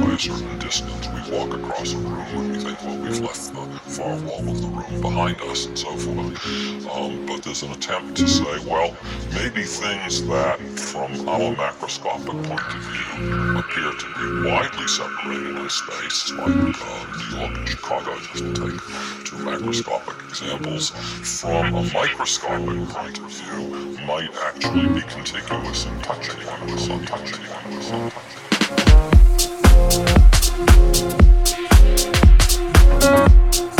by a certain distance. We walk across a room and we think, well, we've left the far wall of the room behind us and so forth. Um, but there's an attempt to say, well, maybe things that from our macroscopic point of view appear to be widely separated in space, like uh, New York and Chicago, just to take two macroscopic examples, from a microscopic point of view, might actually be contiguous and touching one some touching one some touching. うん。